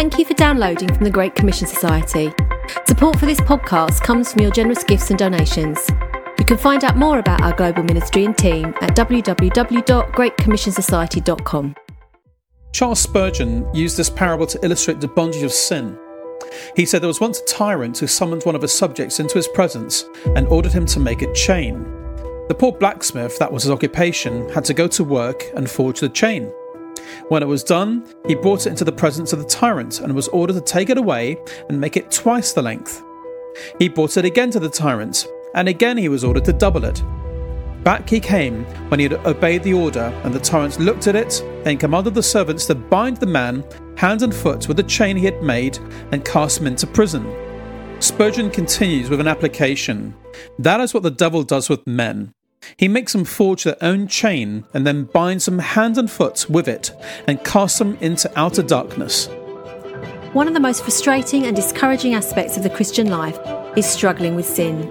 Thank you for downloading from the Great Commission Society. Support for this podcast comes from your generous gifts and donations. You can find out more about our global ministry and team at www.greatcommissionsociety.com. Charles Spurgeon used this parable to illustrate the bondage of sin. He said there was once a tyrant who summoned one of his subjects into his presence and ordered him to make a chain. The poor blacksmith, that was his occupation, had to go to work and forge the chain. When it was done, he brought it into the presence of the tyrant and was ordered to take it away and make it twice the length. He brought it again to the tyrant, and again he was ordered to double it. Back he came when he had obeyed the order, and the tyrant looked at it, then commanded the servants to bind the man hand and foot with the chain he had made and cast him into prison. Spurgeon continues with an application. That is what the devil does with men. He makes them forge their own chain and then binds them hand and foot with it and casts them into outer darkness. One of the most frustrating and discouraging aspects of the Christian life is struggling with sin.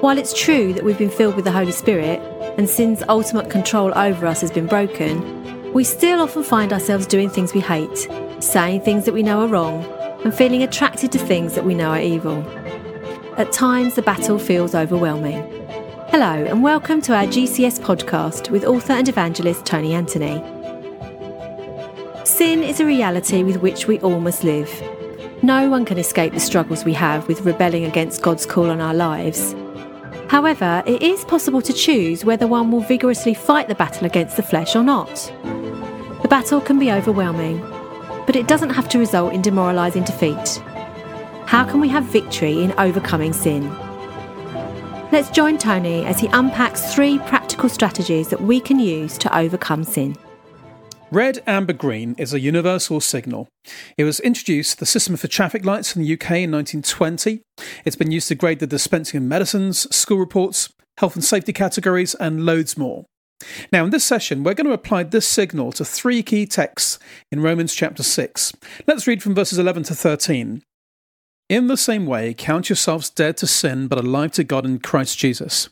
While it's true that we've been filled with the Holy Spirit and sin's ultimate control over us has been broken, we still often find ourselves doing things we hate, saying things that we know are wrong, and feeling attracted to things that we know are evil. At times, the battle feels overwhelming. Hello, and welcome to our GCS podcast with author and evangelist Tony Anthony. Sin is a reality with which we all must live. No one can escape the struggles we have with rebelling against God's call on our lives. However, it is possible to choose whether one will vigorously fight the battle against the flesh or not. The battle can be overwhelming, but it doesn't have to result in demoralising defeat. How can we have victory in overcoming sin? Let's join Tony as he unpacks three practical strategies that we can use to overcome sin. Red, amber, green is a universal signal. It was introduced to the system for traffic lights in the UK in 1920. It's been used to grade the dispensing of medicines, school reports, health and safety categories, and loads more. Now, in this session, we're going to apply this signal to three key texts in Romans chapter 6. Let's read from verses 11 to 13. In the same way, count yourselves dead to sin, but alive to God in Christ Jesus.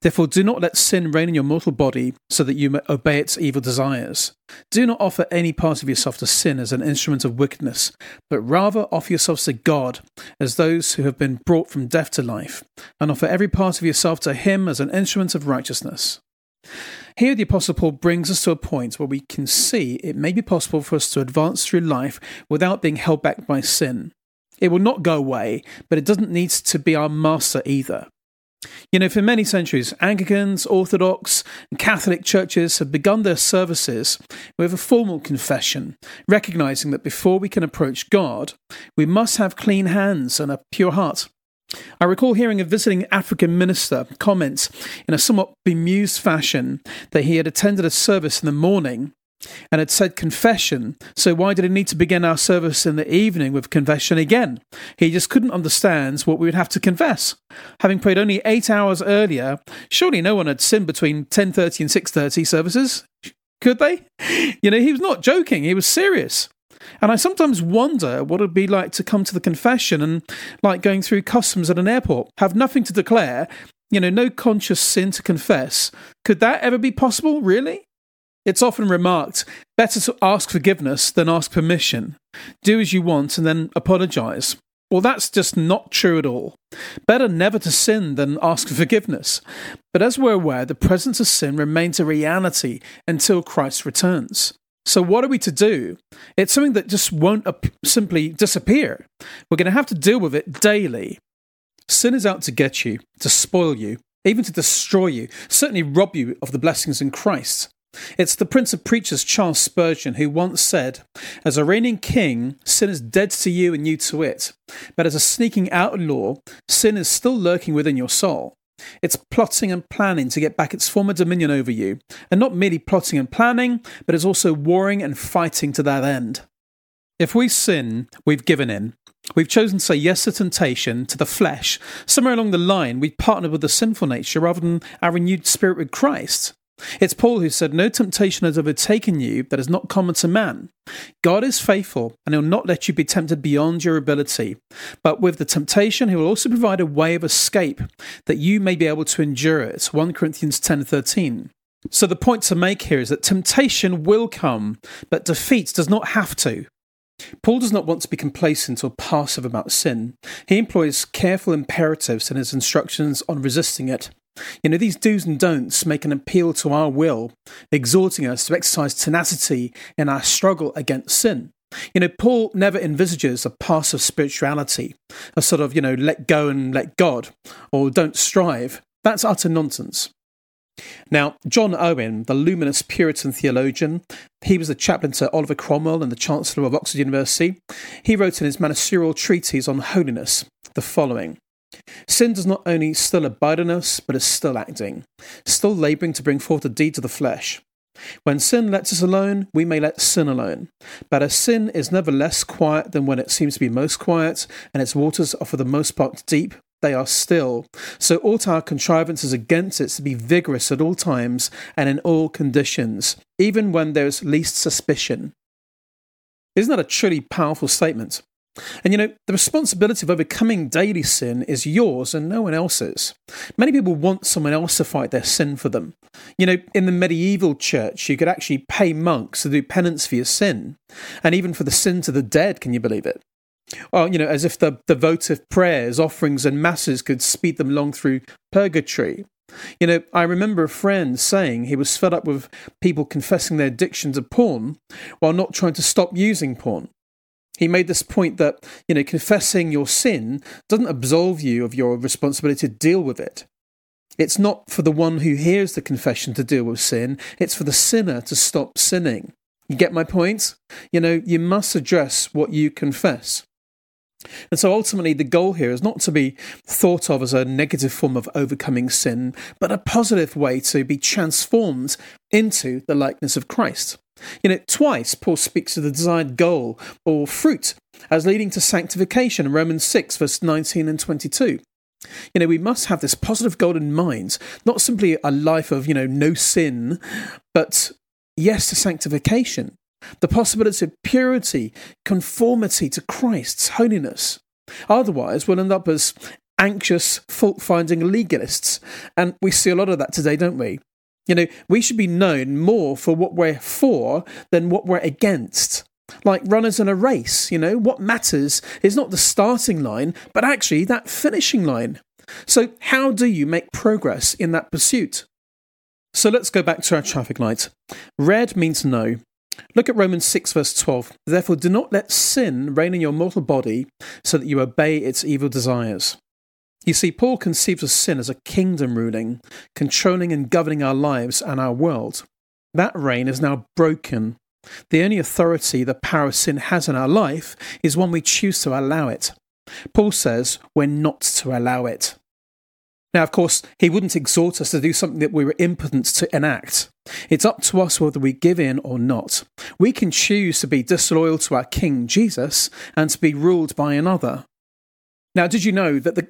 Therefore, do not let sin reign in your mortal body, so that you may obey its evil desires. Do not offer any part of yourself to sin as an instrument of wickedness, but rather offer yourselves to God as those who have been brought from death to life, and offer every part of yourself to Him as an instrument of righteousness. Here, the Apostle Paul brings us to a point where we can see it may be possible for us to advance through life without being held back by sin. It will not go away, but it doesn't need to be our master either. You know, for many centuries, Anglicans, Orthodox, and Catholic churches have begun their services with a formal confession, recognizing that before we can approach God, we must have clean hands and a pure heart. I recall hearing a visiting African minister comment in a somewhat bemused fashion that he had attended a service in the morning and had said confession, so why did he need to begin our service in the evening with confession again? He just couldn't understand what we would have to confess. Having prayed only eight hours earlier, surely no one had sinned between 10.30 and 6.30 services, could they? You know, he was not joking, he was serious. And I sometimes wonder what it would be like to come to the confession and, like going through customs at an airport, have nothing to declare, you know, no conscious sin to confess. Could that ever be possible, really? It's often remarked better to ask forgiveness than ask permission. Do as you want and then apologize. Well, that's just not true at all. Better never to sin than ask for forgiveness. But as we're aware, the presence of sin remains a reality until Christ returns. So, what are we to do? It's something that just won't simply disappear. We're going to have to deal with it daily. Sin is out to get you, to spoil you, even to destroy you, certainly rob you of the blessings in Christ. It's the Prince of Preachers, Charles Spurgeon, who once said, As a reigning king, sin is dead to you and you to it. But as a sneaking outlaw, sin is still lurking within your soul. It's plotting and planning to get back its former dominion over you, and not merely plotting and planning, but is also warring and fighting to that end. If we sin, we've given in. We've chosen to say yes to temptation, to the flesh. Somewhere along the line, we've partnered with the sinful nature rather than our renewed spirit with Christ. It's Paul who said, No temptation has overtaken you that is not common to man. God is faithful, and he'll not let you be tempted beyond your ability. But with the temptation, he will also provide a way of escape that you may be able to endure it. 1 Corinthians 10 13. So the point to make here is that temptation will come, but defeat does not have to. Paul does not want to be complacent or passive about sin. He employs careful imperatives in his instructions on resisting it. You know, these do's and don'ts make an appeal to our will, exhorting us to exercise tenacity in our struggle against sin. You know, Paul never envisages a passive spirituality, a sort of, you know, let go and let God, or don't strive. That's utter nonsense. Now, John Owen, the luminous Puritan theologian, he was the chaplain to Oliver Cromwell and the Chancellor of Oxford University. He wrote in his magisterial treatise on holiness the following Sin does not only still abide in us, but is still acting, still labouring to bring forth the deeds of the flesh. When sin lets us alone, we may let sin alone. But as sin is never less quiet than when it seems to be most quiet, and its waters are for the most part deep, they are still. So ought our contrivances against it to be vigorous at all times and in all conditions, even when there is least suspicion. Isn't that a truly powerful statement? And you know, the responsibility of overcoming daily sin is yours and no one else's. Many people want someone else to fight their sin for them. You know, in the medieval church, you could actually pay monks to do penance for your sin, and even for the sins of the dead, can you believe it? Well, you know, as if the, the votive prayers, offerings, and masses could speed them along through purgatory. You know, I remember a friend saying he was fed up with people confessing their addiction to porn while not trying to stop using porn. He made this point that, you know, confessing your sin doesn't absolve you of your responsibility to deal with it. It's not for the one who hears the confession to deal with sin, it's for the sinner to stop sinning. You get my point? You know, you must address what you confess. And so ultimately, the goal here is not to be thought of as a negative form of overcoming sin, but a positive way to be transformed into the likeness of Christ. You know, twice Paul speaks of the desired goal or fruit as leading to sanctification in Romans 6, verse 19 and 22. You know, we must have this positive goal in mind, not simply a life of, you know, no sin, but yes to sanctification the possibility of purity, conformity to Christ's holiness. Otherwise, we'll end up as anxious, fault finding legalists. And we see a lot of that today, don't we? You know, we should be known more for what we're for than what we're against. Like runners in a race, you know, what matters is not the starting line, but actually that finishing line. So, how do you make progress in that pursuit? So, let's go back to our traffic light. Red means no, Look at Romans 6, verse 12. Therefore, do not let sin reign in your mortal body so that you obey its evil desires. You see, Paul conceives of sin as a kingdom ruling, controlling and governing our lives and our world. That reign is now broken. The only authority the power of sin has in our life is when we choose to allow it. Paul says we're not to allow it. Now, of course, he wouldn't exhort us to do something that we were impotent to enact. It's up to us whether we give in or not. We can choose to be disloyal to our King Jesus and to be ruled by another. Now, did you know that the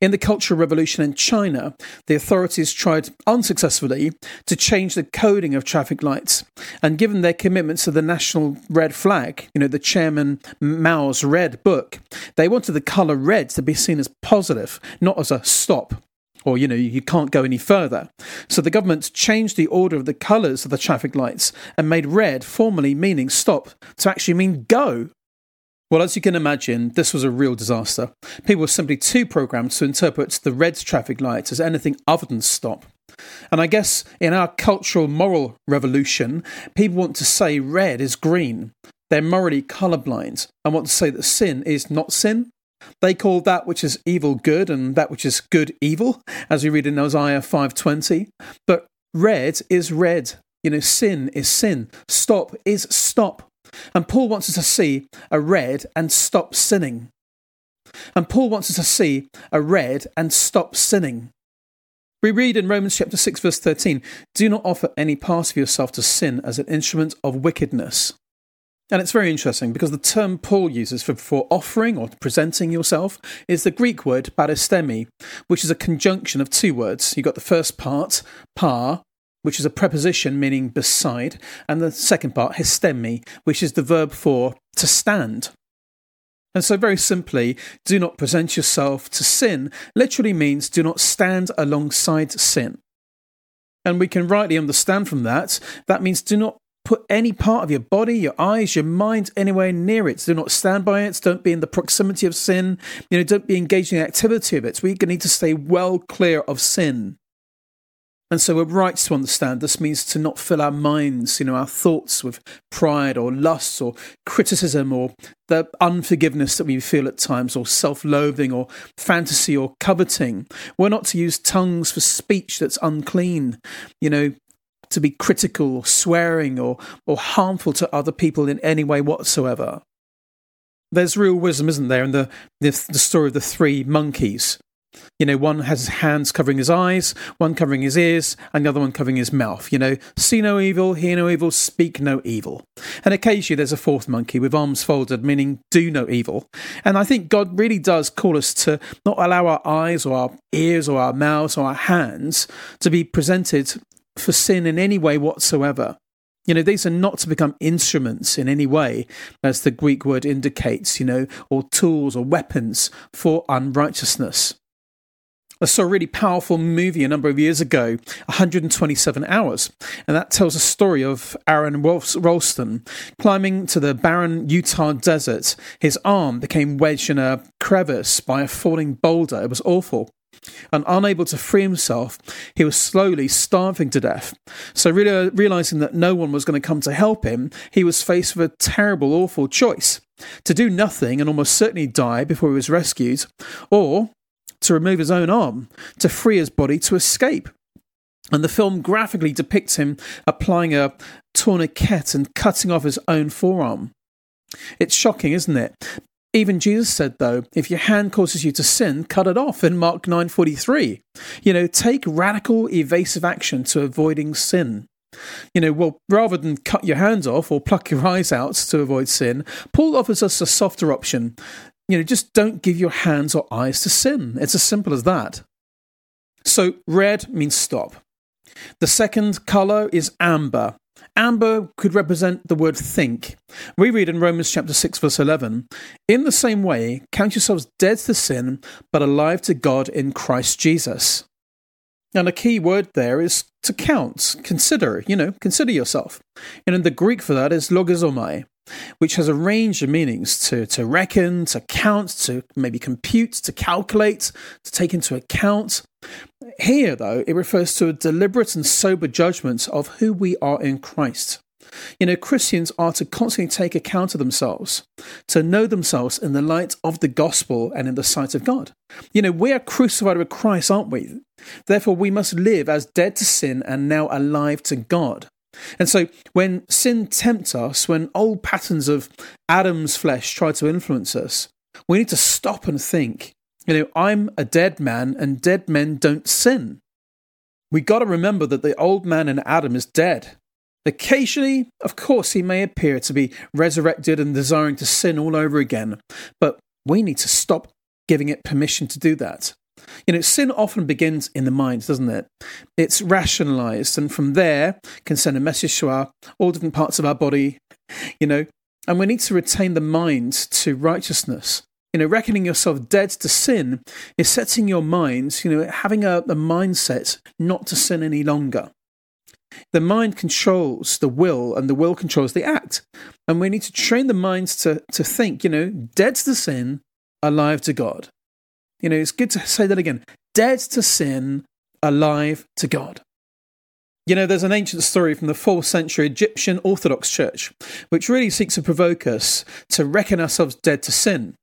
in the Cultural Revolution in China, the authorities tried unsuccessfully to change the coding of traffic lights. And given their commitment to the national red flag, you know, the chairman Mao's red book, they wanted the colour red to be seen as positive, not as a stop or you know you can't go any further. So the government changed the order of the colours of the traffic lights and made red formally meaning stop to actually mean go. Well, as you can imagine, this was a real disaster. People were simply too programmed to interpret the red traffic lights as anything other than stop. And I guess in our cultural moral revolution, people want to say red is green. They're morally colourblind and want to say that sin is not sin. They call that which is evil good and that which is good evil, as we read in Isaiah 5:20. But red is red. You know, sin is sin. Stop is stop. And Paul wants us to see a red and stop sinning. And Paul wants us to see a red and stop sinning. We read in Romans chapter 6 verse 13, do not offer any part of yourself to sin as an instrument of wickedness. And it's very interesting because the term Paul uses for, for offering or presenting yourself is the Greek word paristemi, which is a conjunction of two words. You've got the first part, par, which is a preposition meaning beside, and the second part, histemi, which is the verb for to stand. And so, very simply, do not present yourself to sin literally means do not stand alongside sin. And we can rightly understand from that, that means do not put any part of your body, your eyes, your mind anywhere near it. Do not stand by it. Don't be in the proximity of sin. You know, don't be engaged in the activity of it. We need to stay well clear of sin. And so we're right to understand this means to not fill our minds, you know, our thoughts with pride or lust or criticism or the unforgiveness that we feel at times or self loathing or fantasy or coveting. We're not to use tongues for speech that's unclean, you know, to be critical or swearing or, or harmful to other people in any way whatsoever. There's real wisdom, isn't there, in the, the, the story of the three monkeys you know, one has his hands covering his eyes, one covering his ears, and the other one covering his mouth. You know, see no evil, hear no evil, speak no evil. And occasionally there's a fourth monkey with arms folded, meaning do no evil. And I think God really does call us to not allow our eyes or our ears or our mouths or our hands to be presented for sin in any way whatsoever. You know, these are not to become instruments in any way, as the Greek word indicates, you know, or tools or weapons for unrighteousness. I saw a really powerful movie a number of years ago, 127 Hours, and that tells a story of Aron Ralston climbing to the barren Utah desert. His arm became wedged in a crevice by a falling boulder. It was awful. And unable to free himself, he was slowly starving to death. So, really uh, realizing that no one was going to come to help him, he was faced with a terrible, awful choice to do nothing and almost certainly die before he was rescued, or to remove his own arm to free his body to escape. And the film graphically depicts him applying a tourniquet and cutting off his own forearm. It's shocking, isn't it? Even Jesus said, though, if your hand causes you to sin, cut it off in Mark 9:43. You know, take radical evasive action to avoiding sin. You know, well, rather than cut your hands off or pluck your eyes out to avoid sin, Paul offers us a softer option. You know, just don't give your hands or eyes to sin. It's as simple as that. So, red means stop. The second colour is amber. Amber could represent the word think. We read in Romans chapter 6 verse 11, in the same way, count yourselves dead to sin, but alive to God in Christ Jesus. And a key word there is to count, consider, you know, consider yourself. And in the Greek for that is logizomai which has a range of meanings to, to reckon, to count, to maybe compute, to calculate, to take into account. Here, though, it refers to a deliberate and sober judgment of who we are in Christ. You know, Christians are to constantly take account of themselves, to know themselves in the light of the gospel and in the sight of God. You know, we are crucified with Christ, aren't we? Therefore, we must live as dead to sin and now alive to God. And so when sin tempts us, when old patterns of Adam's flesh try to influence us, we need to stop and think, you know, I'm a dead man and dead men don't sin. We got to remember that the old man in Adam is dead. Occasionally, of course, he may appear to be resurrected and desiring to sin all over again, but we need to stop giving it permission to do that. You know, sin often begins in the mind, doesn't it? It's rationalized, and from there can send a message to our all different parts of our body, you know, and we need to retain the mind to righteousness. You know, reckoning yourself dead to sin is setting your mind, you know, having a, a mindset not to sin any longer. The mind controls the will, and the will controls the act. And we need to train the minds to, to think, you know, dead to sin, alive to God. You know, it's good to say that again dead to sin, alive to God. You know, there's an ancient story from the 4th century Egyptian Orthodox Church, which really seeks to provoke us to reckon ourselves dead to sin.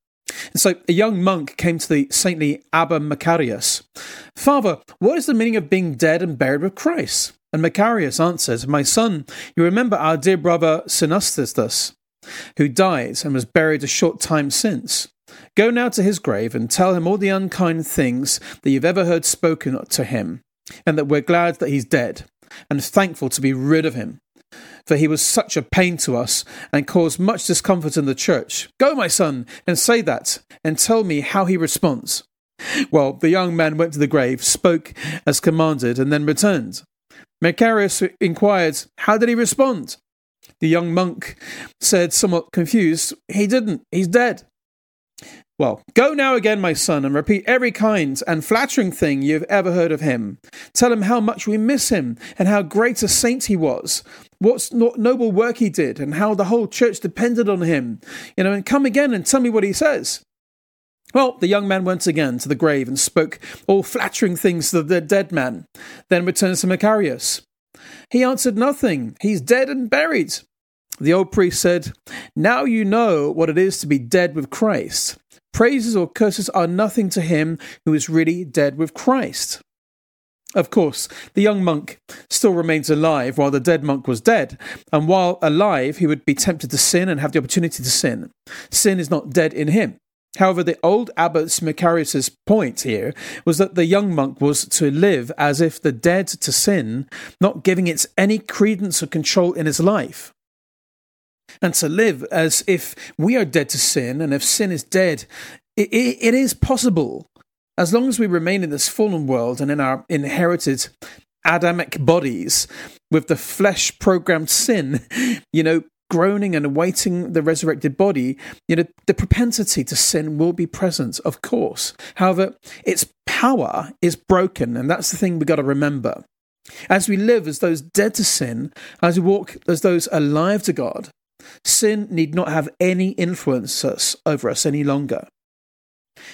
And so a young monk came to the saintly Abba Macarius. Father, what is the meaning of being dead and buried with Christ? And Macarius answered, My son, you remember our dear brother Synastistus, who died and was buried a short time since. Go now to his grave and tell him all the unkind things that you've ever heard spoken to him, and that we're glad that he's dead, and thankful to be rid of him. For he was such a pain to us and caused much discomfort in the church. Go, my son, and say that, and tell me how he responds. Well, the young man went to the grave, spoke as commanded, and then returned. Macarius inquired, How did he respond? The young monk said, somewhat confused, He didn't, he's dead. Well, go now again, my son, and repeat every kind and flattering thing you have ever heard of him. Tell him how much we miss him and how great a saint he was. What noble work he did and how the whole church depended on him, you know, and come again and tell me what he says. Well, the young man went again to the grave and spoke all flattering things to the dead man, then returned to Macarius. He answered nothing. He's dead and buried. The old priest said, Now you know what it is to be dead with Christ. Praises or curses are nothing to him who is really dead with Christ. Of course, the young monk still remains alive while the dead monk was dead, and while alive, he would be tempted to sin and have the opportunity to sin. Sin is not dead in him. However, the old abbot Macarius's point here was that the young monk was to live as if the dead to sin, not giving it any credence or control in his life. And to live as if we are dead to sin, and if sin is dead, it, it, it is possible. As long as we remain in this fallen world and in our inherited Adamic bodies with the flesh programmed sin, you know, groaning and awaiting the resurrected body, you know, the propensity to sin will be present, of course. However, its power is broken, and that's the thing we've got to remember. As we live as those dead to sin, as we walk as those alive to God, sin need not have any influence over us any longer.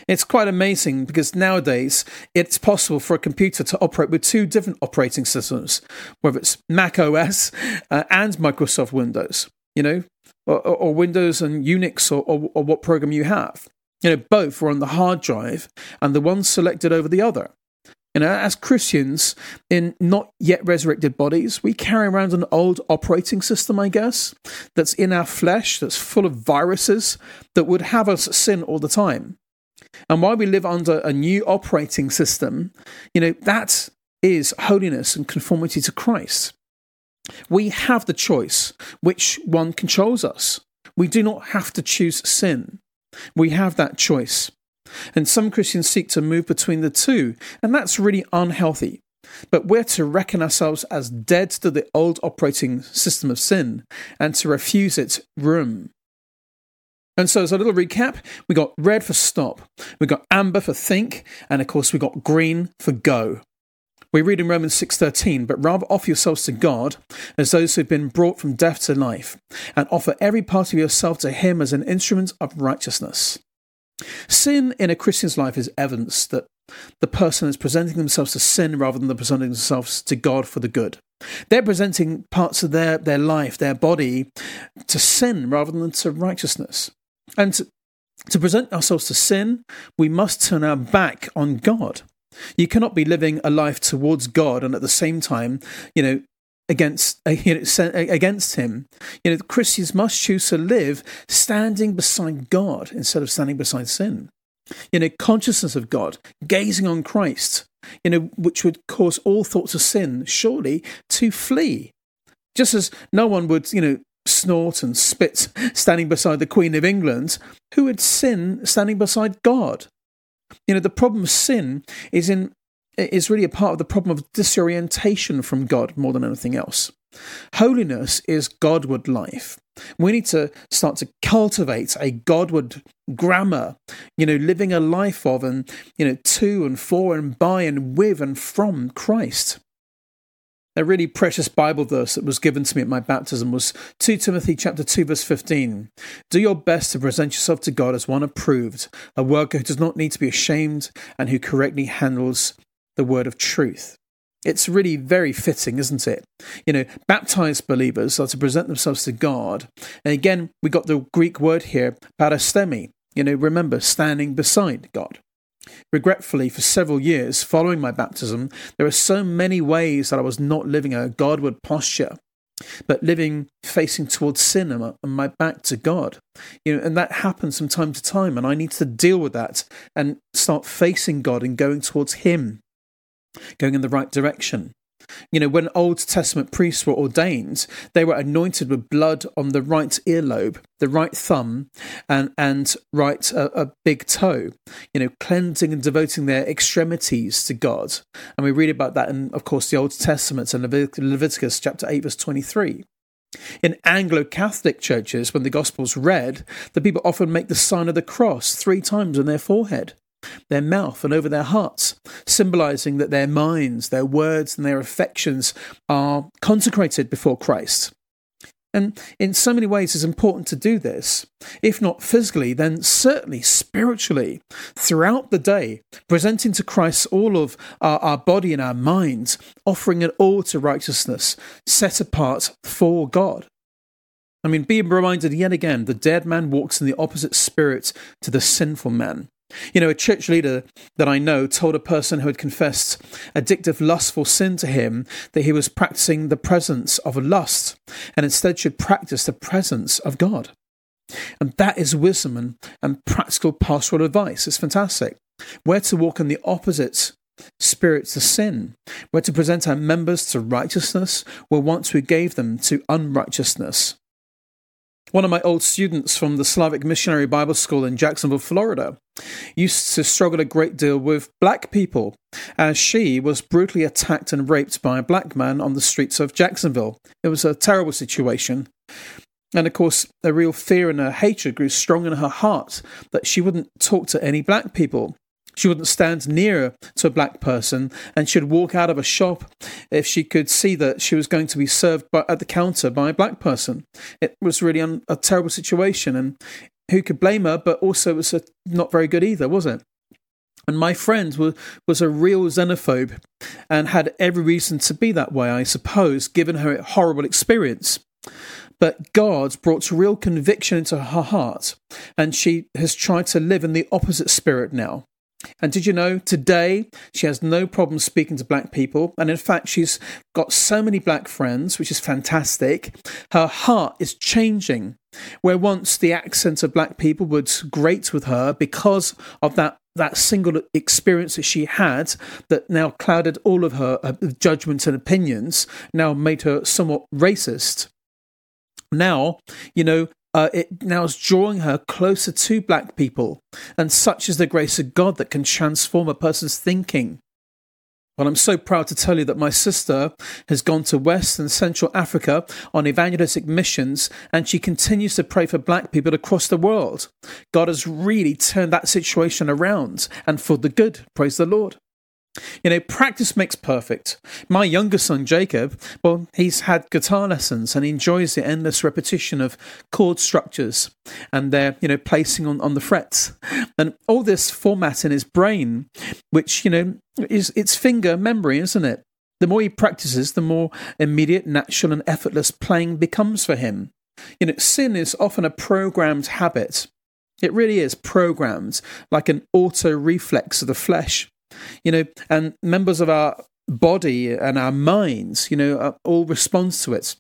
It's quite amazing because nowadays it's possible for a computer to operate with two different operating systems, whether it's Mac OS uh, and Microsoft Windows you know, or, or Windows and Unix or, or, or what program you have. You know, both are on the hard drive and the one selected over the other. You know, as Christians in not yet resurrected bodies, we carry around an old operating system, I guess, that's in our flesh, that's full of viruses that would have us sin all the time. And while we live under a new operating system, you know, that is holiness and conformity to Christ. We have the choice which one controls us. We do not have to choose sin. We have that choice. And some Christians seek to move between the two, and that's really unhealthy. But we're to reckon ourselves as dead to the old operating system of sin and to refuse its room. And so, as a little recap, we got red for stop, we got amber for think, and of course, we got green for go. We read in Romans 6:13, "But rather offer yourselves to God as those who have been brought from death to life, and offer every part of yourself to him as an instrument of righteousness." Sin in a Christian's life is evidence that the person is presenting themselves to sin rather than the presenting themselves to God for the good. They're presenting parts of their, their life, their body, to sin rather than to righteousness. And to, to present ourselves to sin, we must turn our back on God. You cannot be living a life towards God and at the same time, you know, against you know, against Him. You know, Christians must choose to live standing beside God instead of standing beside sin. You know, consciousness of God, gazing on Christ. You know, which would cause all thoughts of sin surely to flee. Just as no one would, you know, snort and spit standing beside the Queen of England, who would sin standing beside God? You know, the problem of sin is in is really a part of the problem of disorientation from God more than anything else. Holiness is Godward life. We need to start to cultivate a Godward grammar, you know, living a life of and, you know, to and for and by and with and from Christ. A really precious Bible verse that was given to me at my baptism was 2 Timothy chapter 2 verse 15. Do your best to present yourself to God as one approved, a worker who does not need to be ashamed and who correctly handles the word of truth. It's really very fitting, isn't it? You know, baptized believers are to present themselves to God. And again, we got the Greek word here, parastemi. You know, remember, standing beside God. Regretfully, for several years following my baptism, there are so many ways that I was not living a Godward posture, but living facing towards sin and my back to God. You know, and that happens from time to time, and I need to deal with that and start facing God and going towards Him, going in the right direction. You know, when Old Testament priests were ordained, they were anointed with blood on the right earlobe, the right thumb, and, and right a, uh, a big toe, you know, cleansing and devoting their extremities to God. And we read about that in, of course, the Old Testament and Leviticus chapter 8, verse 23. In Anglo Catholic churches, when the Gospel's read, the people often make the sign of the cross three times on their forehead their mouth and over their hearts, symbolizing that their minds, their words, and their affections are consecrated before Christ. And in so many ways, it's important to do this. If not physically, then certainly spiritually, throughout the day, presenting to Christ all of our, our body and our minds, offering it all to righteousness, set apart for God. I mean, being reminded yet again the dead man walks in the opposite spirit to the sinful man. You know, a church leader that I know told a person who had confessed addictive, lustful sin to him that he was practicing the presence of a lust and instead should practice the presence of God. And that is wisdom and, and practical pastoral advice. It's fantastic. Where to walk in the opposite spirit to sin, where to present our members to righteousness, where once we gave them to unrighteousness. One of my old students from the Slavic Missionary Bible School in Jacksonville, Florida, used to struggle a great deal with black people, as she was brutally attacked and raped by a black man on the streets of Jacksonville. It was a terrible situation. And of course, a real fear and a hatred grew strong in her heart that she wouldn't talk to any black people. She wouldn't stand nearer to a black person, and she'd walk out of a shop if she could see that she was going to be served by, at the counter by a black person. It was really un, a terrible situation, and who could blame her? But also, it was a, not very good either, was it? And my friend was, was a real xenophobe and had every reason to be that way, I suppose, given her horrible experience. But God brought real conviction into her heart, and she has tried to live in the opposite spirit now. And did you know today she has no problem speaking to black people? And in fact, she's got so many black friends, which is fantastic. Her heart is changing. Where once the accent of black people was great with her because of that that single experience that she had that now clouded all of her uh, judgments and opinions, now made her somewhat racist. Now, you know, uh, it now is drawing her closer to black people. And such is the grace of God that can transform a person's thinking. Well, I'm so proud to tell you that my sister has gone to West and Central Africa on evangelistic missions, and she continues to pray for black people across the world. God has really turned that situation around and for the good. Praise the Lord. You know, practice makes perfect. My younger son, Jacob, well, he's had guitar lessons and enjoys the endless repetition of chord structures and their, you know, placing on, on the frets. And all this format in his brain, which, you know, is it's finger memory, isn't it? The more he practices, the more immediate, natural, and effortless playing becomes for him. You know, sin is often a programmed habit. It really is programmed, like an auto reflex of the flesh you know, and members of our body and our minds, you know, uh, all responds to it.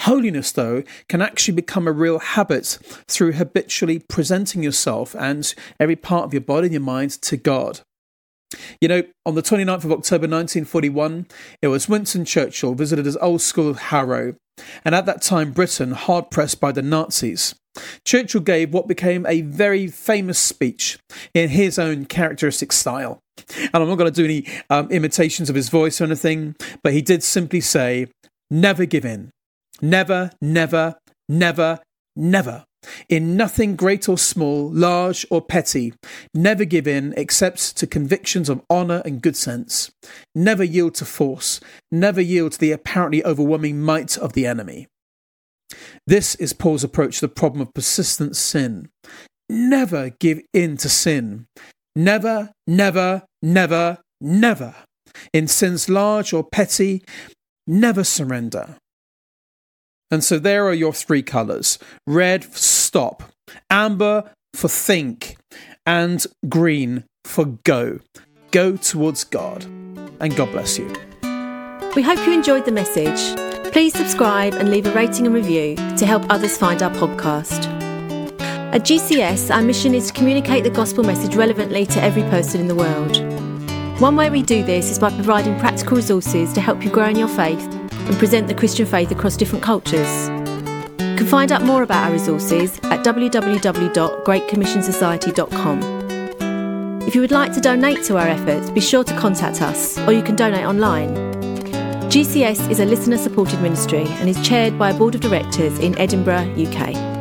Holiness, though, can actually become a real habit through habitually presenting yourself and every part of your body and your mind to God. You know, on the 29th of October 1941, it was Winston Churchill visited his old school Harrow, and at that time, Britain hard pressed by the Nazis. Churchill gave what became a very famous speech in his own characteristic style. And I'm not going to do any um, imitations of his voice or anything, but he did simply say, Never give in. Never, never, never, never. In nothing great or small, large or petty, never give in except to convictions of honour and good sense. Never yield to force. Never yield to the apparently overwhelming might of the enemy. This is Paul's approach to the problem of persistent sin. Never give in to sin. Never, never, never, never. In sins large or petty, never surrender. And so there are your three colours red for stop, amber for think, and green for go. Go towards God. And God bless you. We hope you enjoyed the message. Please subscribe and leave a rating and review to help others find our podcast. At GCS, our mission is to communicate the gospel message relevantly to every person in the world. One way we do this is by providing practical resources to help you grow in your faith and present the Christian faith across different cultures. You can find out more about our resources at www.greatcommissionsociety.com. If you would like to donate to our efforts, be sure to contact us, or you can donate online. GCS is a listener supported ministry and is chaired by a board of directors in Edinburgh, UK.